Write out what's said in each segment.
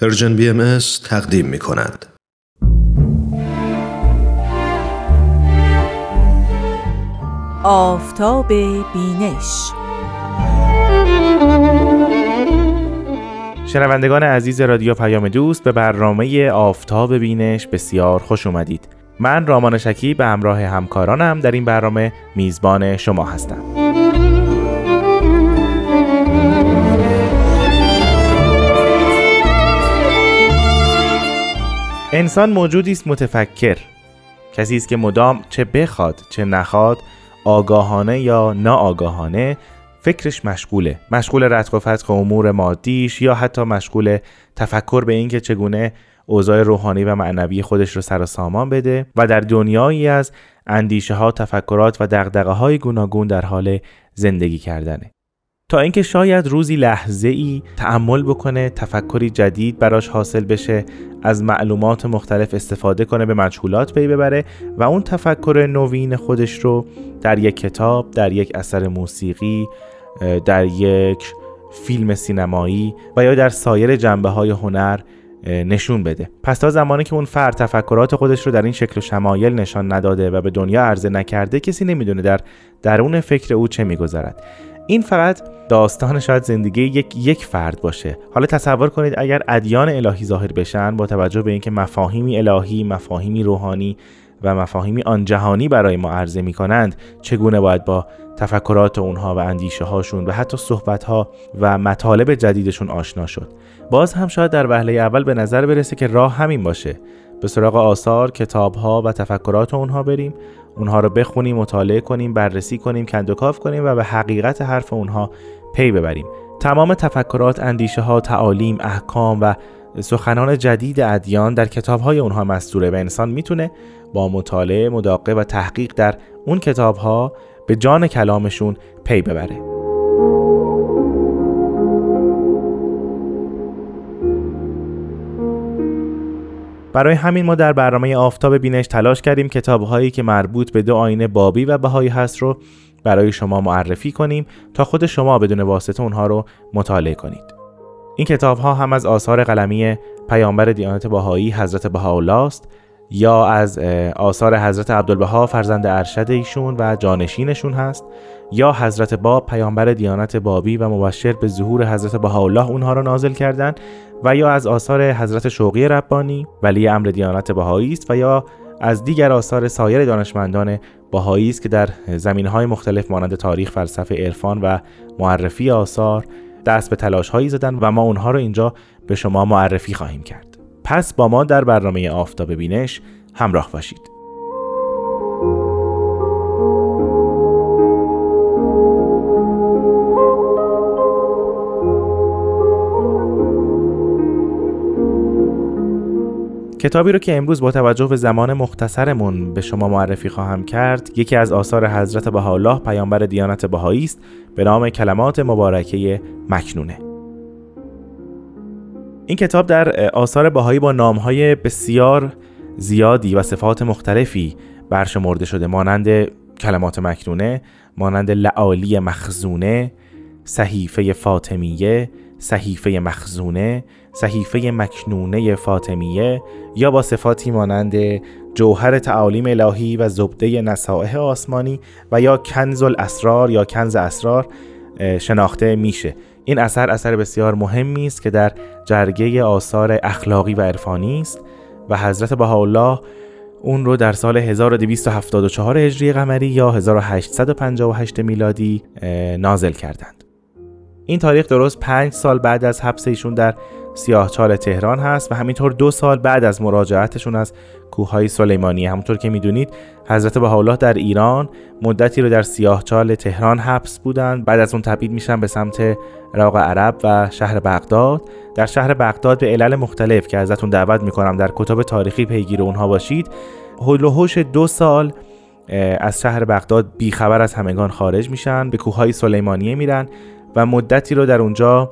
Persian BMS تقدیم می کند. آفتاب بینش. شنوندگان عزیز رادیو پیام دوست به برنامه آفتاب بینش بسیار خوش اومدید. من رامان شکی به همراه همکارانم در این برنامه میزبان شما هستم. انسان موجودی است متفکر. کسی است که مدام چه بخواد چه نخواد آگاهانه یا ناآگاهانه فکرش مشغوله. مشغول رتق و فتق امور مادیش یا حتی مشغول تفکر به اینکه چگونه اوضاع روحانی و معنوی خودش رو سر و سامان بده و در دنیایی از اندیشه ها تفکرات و دقدقه های گوناگون در حال زندگی کردنه. تا اینکه شاید روزی لحظه ای تعمل بکنه تفکری جدید براش حاصل بشه از معلومات مختلف استفاده کنه به مجهولات پی ببره و اون تفکر نوین خودش رو در یک کتاب در یک اثر موسیقی در یک فیلم سینمایی و یا در سایر جنبه های هنر نشون بده. پس تا زمانی که اون فرد تفکرات خودش رو در این شکل و شمایل نشان نداده و به دنیا عرضه نکرده کسی نمی‌دونه در درون فکر او چه میگذرد. این فقط داستان شاید زندگی یک یک فرد باشه. حالا تصور کنید اگر ادیان الهی ظاهر بشن با توجه به اینکه مفاهیمی الهی مفاهیمی روحانی و مفاهیمی آن جهانی برای ما عرضه می کنند چگونه باید با تفکرات اونها و اندیشه هاشون و حتی صحبت ها و مطالب جدیدشون آشنا شد؟ باز هم شاید در وهله اول به نظر برسه که راه همین باشه. به سراغ آثار، کتاب ها و تفکرات اونها بریم. اونها رو بخونیم مطالعه کنیم بررسی کنیم کندوکاف کنیم و به حقیقت حرف اونها پی ببریم. تمام تفکرات اندیشه ها تعالیم احکام و سخنان جدید ادیان در کتاب های اونها مستوره و انسان می‌تونه با مطالعه مداقه و تحقیق در اون کتاب ها به جان کلامشون پی ببره. برای همین ما در برنامه آفتاب بینش تلاش کردیم کتابهایی که مربوط به دو آینه بابی و بهایی هست رو برای شما معرفی کنیم تا خود شما بدون واسطه اونها رو مطالعه کنید. این کتاب ها هم از آثار قلمی پیامبر دیانت بهایی حضرت بهاءالله است یا از آثار حضرت عبدالبها فرزند ارشد ایشون و جانشینشون هست یا حضرت باب پیامبر دیانت بابی و مبشر به ظهور حضرت بهاءالله اونها را نازل کردند و یا از آثار حضرت شوقی ربانی ولی امر دیانت بهایی است و یا از دیگر آثار سایر دانشمندان بهایی است که در های مختلف مانند تاریخ، فلسفه، عرفان و معرفی آثار دست به تلاش هایی زدن و ما اونها رو اینجا به شما معرفی خواهیم کرد. پس با ما در برنامه آفتاب بینش همراه باشید. کتابی رو که امروز با توجه به زمان مختصرمون به شما معرفی خواهم کرد یکی از آثار حضرت بهاءالله پیامبر دیانت بهایی است به نام کلمات مبارکه مکنونه این کتاب در آثار بهایی با نامهای بسیار زیادی و صفات مختلفی برشمرده شده. مانند کلمات مکنونه مانند لعالی مخزونه صحیفه فاطمیه صحیفه مخزونه صحیفه مکنونه فاطمیه یا با صفاتی مانند جوهر تعالیم الهی و زبده نصائح آسمانی و یا کنز الاسرار یا کنز اسرار شناخته میشه. این اثر اثر بسیار مهمی است که در جرگه آثار اخلاقی و عرفانی است و حضرت بهاءالله اون رو در سال 1274 هجری قمری یا 1858 میلادی نازل کردند. این تاریخ درست پنج سال بعد از حبس ایشون در سیاهچال تهران هست و همینطور دو سال بعد از مراجعتشون از کوههای سلیمانی. همونطور که می‌دونید حضرت بهاءالله در ایران مدتی رو در سیاهچال تهران حبس بودند بعد از اون تبعید میشن به سمت عراق عرب و شهر بغداد. در شهر بغداد به علل مختلف که ازتون دعوت می‌کنم در کتاب تاریخی پیگیر اونها باشید هلوهوش دو سال از شهر بغداد بیخبر از همگان خارج میشن به کوههای سلیمانیه میرن و مدتی رو در اونجا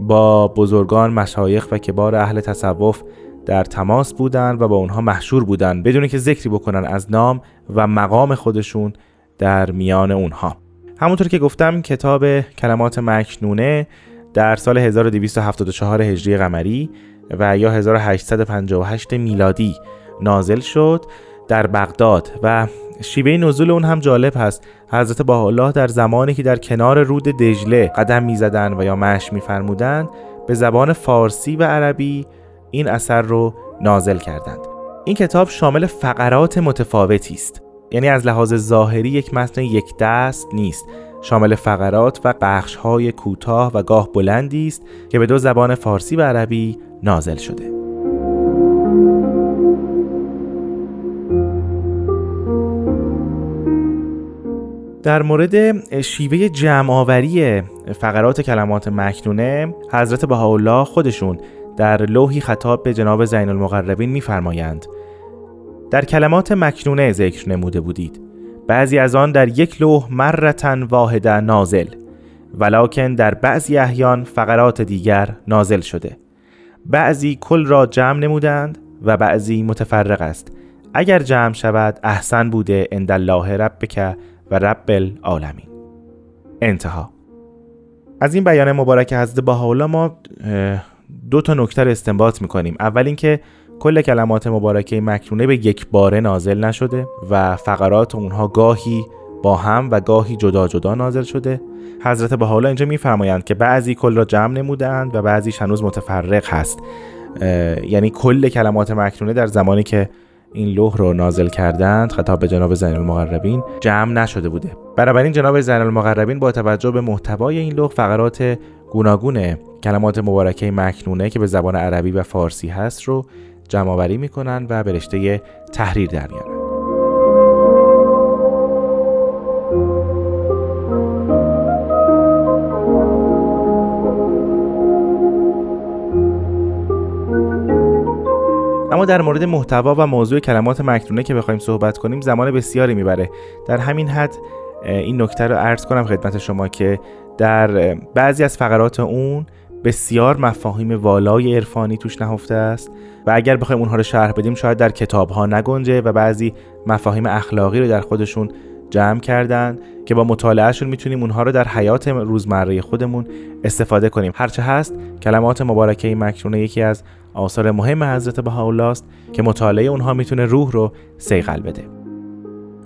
با بزرگان مشایخ و کبار اهل تصوف در تماس بودند و با اونها محشور بودند بدون که ذکری بکنن از نام و مقام خودشون در میان اونها. همونطور که گفتم کتاب کلمات مکنونه در سال 1274 هجری قمری و یا 1858 میلادی نازل شد. در بغداد و شیوه نزول اون هم جالب هست. حضرت الله در زمانی که در کنار رود دجله قدم می‌زدند و یا مش میفرمودند به زبان فارسی و عربی این اثر رو نازل کردند. این کتاب شامل فقرات متفاوتی است. یعنی از لحاظ ظاهری یک متن یک دست نیست. شامل فقرات و بخش های کوتاه و گاه بلندی است که به دو زبان فارسی و عربی نازل شده. در مورد شیوه جمعآوری فقرات کلمات مکنونه حضرت بهاءالله خودشون در لوحی خطاب به جناب زین المقربین میفرمایند. در کلمات مکنونه ذکر نموده بودید. بعضی از آن در یک لوح مرتن واحده نازل ولکن در بعضی احیان فقرات دیگر نازل شده. بعضی کل را جمع نمودند و بعضی متفرق است. اگر جمع شود احسن بوده اند الله ربک و رب العالمین. انتها. از این بیان مبارک حضرت بهاءالله ما دو تا نکته استنباط می‌کنیم. اول اینکه کل کلمات مبارکه مکنونه به یک باره نازل نشده و فقرات اونها گاهی با هم و گاهی جدا جدا نازل شده. حضرت بهاءالله اینجا میفرمایند که بعضی کل را جمع نمودند و بعضیش هنوز متفرق هست. یعنی کل کلمات مکنونه در زمانی که این لوح رو نازل کردند خطاب به جناب زین المقربین جمع نشده بوده. بنابراین جناب زین المقربین با توجه به محتوای این لوح فقرات گوناگون کلمات مبارکه مکنونه که به زبان عربی و فارسی هست رو جمع آوری می‌کنن و به رشته تحریر در میارن. اما در مورد محتوا و موضوع کلمات مکنونه که بخوایم صحبت کنیم زمان بسیاری می‌بره. در همین حد این نکته رو عرض کنم خدمت شما که در بعضی از فقرات اون بسیار مفاهیم والای عرفانی توش نهفته است و اگر بخوایم اونها رو شرح بدیم شاید در کتاب ها نگنجه و بعضی مفاهیم اخلاقی رو در خودشون جمع کردن که با مطالعهشون می‌تونیم اونها رو در حیات روزمره خودمون استفاده کنیم هرچه هست کلمات مبارکه مکنونه یکی از آثار مهم حضرت بهاءالله است که مطالعه اونها می‌تونه روح رو سیقل بده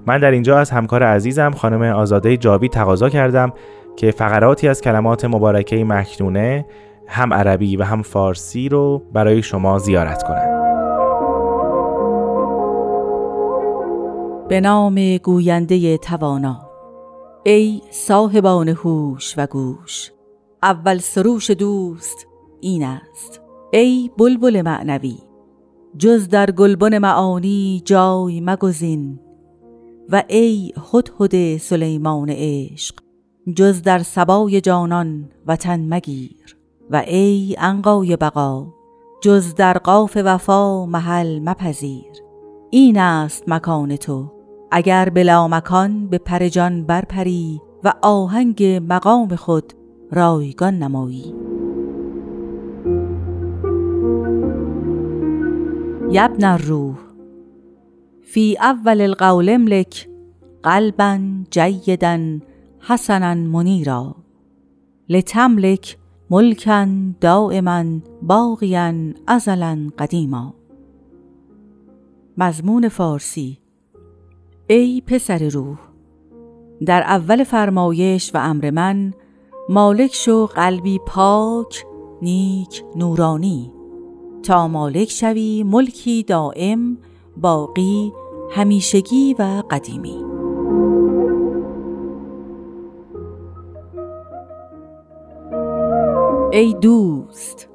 من در اینجا از همکار عزیزم خانم آزاده جاوی تقاضا کردم که فقراتی از کلمات مبارکه مکنونه هم عربی و هم فارسی رو برای شما زیارت کنند. به نام گوینده توانا. ای صاحبان هوش و گوش اول سروش دوست این است. ای بلبل معنوی جز در گلبن معانی جای مگزین. و ای هدهد سلیمان عشق جز در سبای جانان وطن مگیر. و ای انقای بقا جز در قاف وفا محل مپذیر. این است مکان تو اگر بلا مکان به پرجان برپری و آهنگ مقام خود رایگان نمایی. یبن الروح. فی اول القول املک قلبا جیدا حسنا منیرا. لتملک ملکا دائما باقیا ازلا قدیما. مضمون فارسی. ای پسر روح در اول فرمایش و امر من مالک شو قلبی پاک نیک نورانی. تا مالک شوی ملکی دائم باقی همیشگی و قدیمی. ای دوست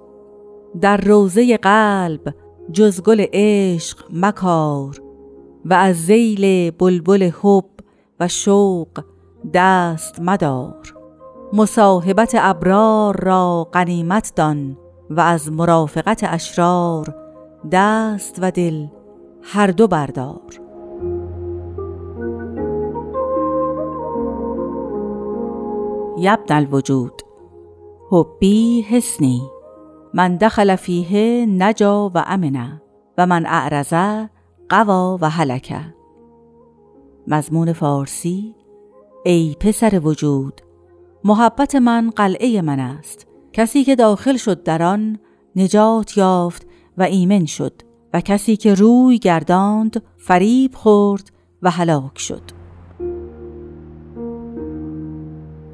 در روزه قلب جز گل عشق مکار. و از زیل بلبل حب و شوق دست مدار. مصاحبت ابرار را غنیمت دان و از مرافقت اشرار دست و دل هر دو بردار. یبن الوجود حبی حسنی. من دخل فیه نجا و امنه و من اعرضه قوا و حلکه مضمون فارسی ای پسر وجود محبت من قلعه من است. کسی که داخل شد در آن نجات یافت و ایمن شد و کسی که روی گرداند فریب خورد و هلاک شد.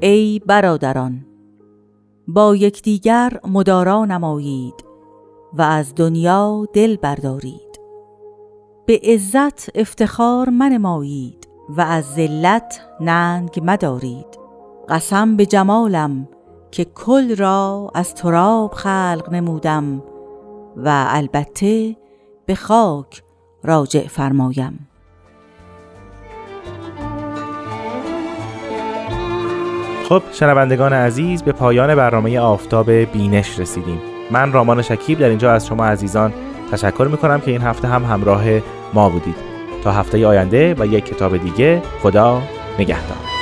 ای برادران با یکدیگر مدارا نمایید و از دنیا دل بردارید. به عزت افتخار منمایید و از ذلت ننگ مدارید. قسم به جمالم که کل را از تراب خلق نمودم و البته به خاک راجع فرمایم. خب شنوندگان عزیز به پایان برنامه آفتاب بینش رسیدیم. من رامان شکیب در اینجا از شما عزیزان تشکر می‌کنم که این هفته هم همراه ما بودید. تا هفته آینده و یک کتاب دیگه. خدا نگهدار.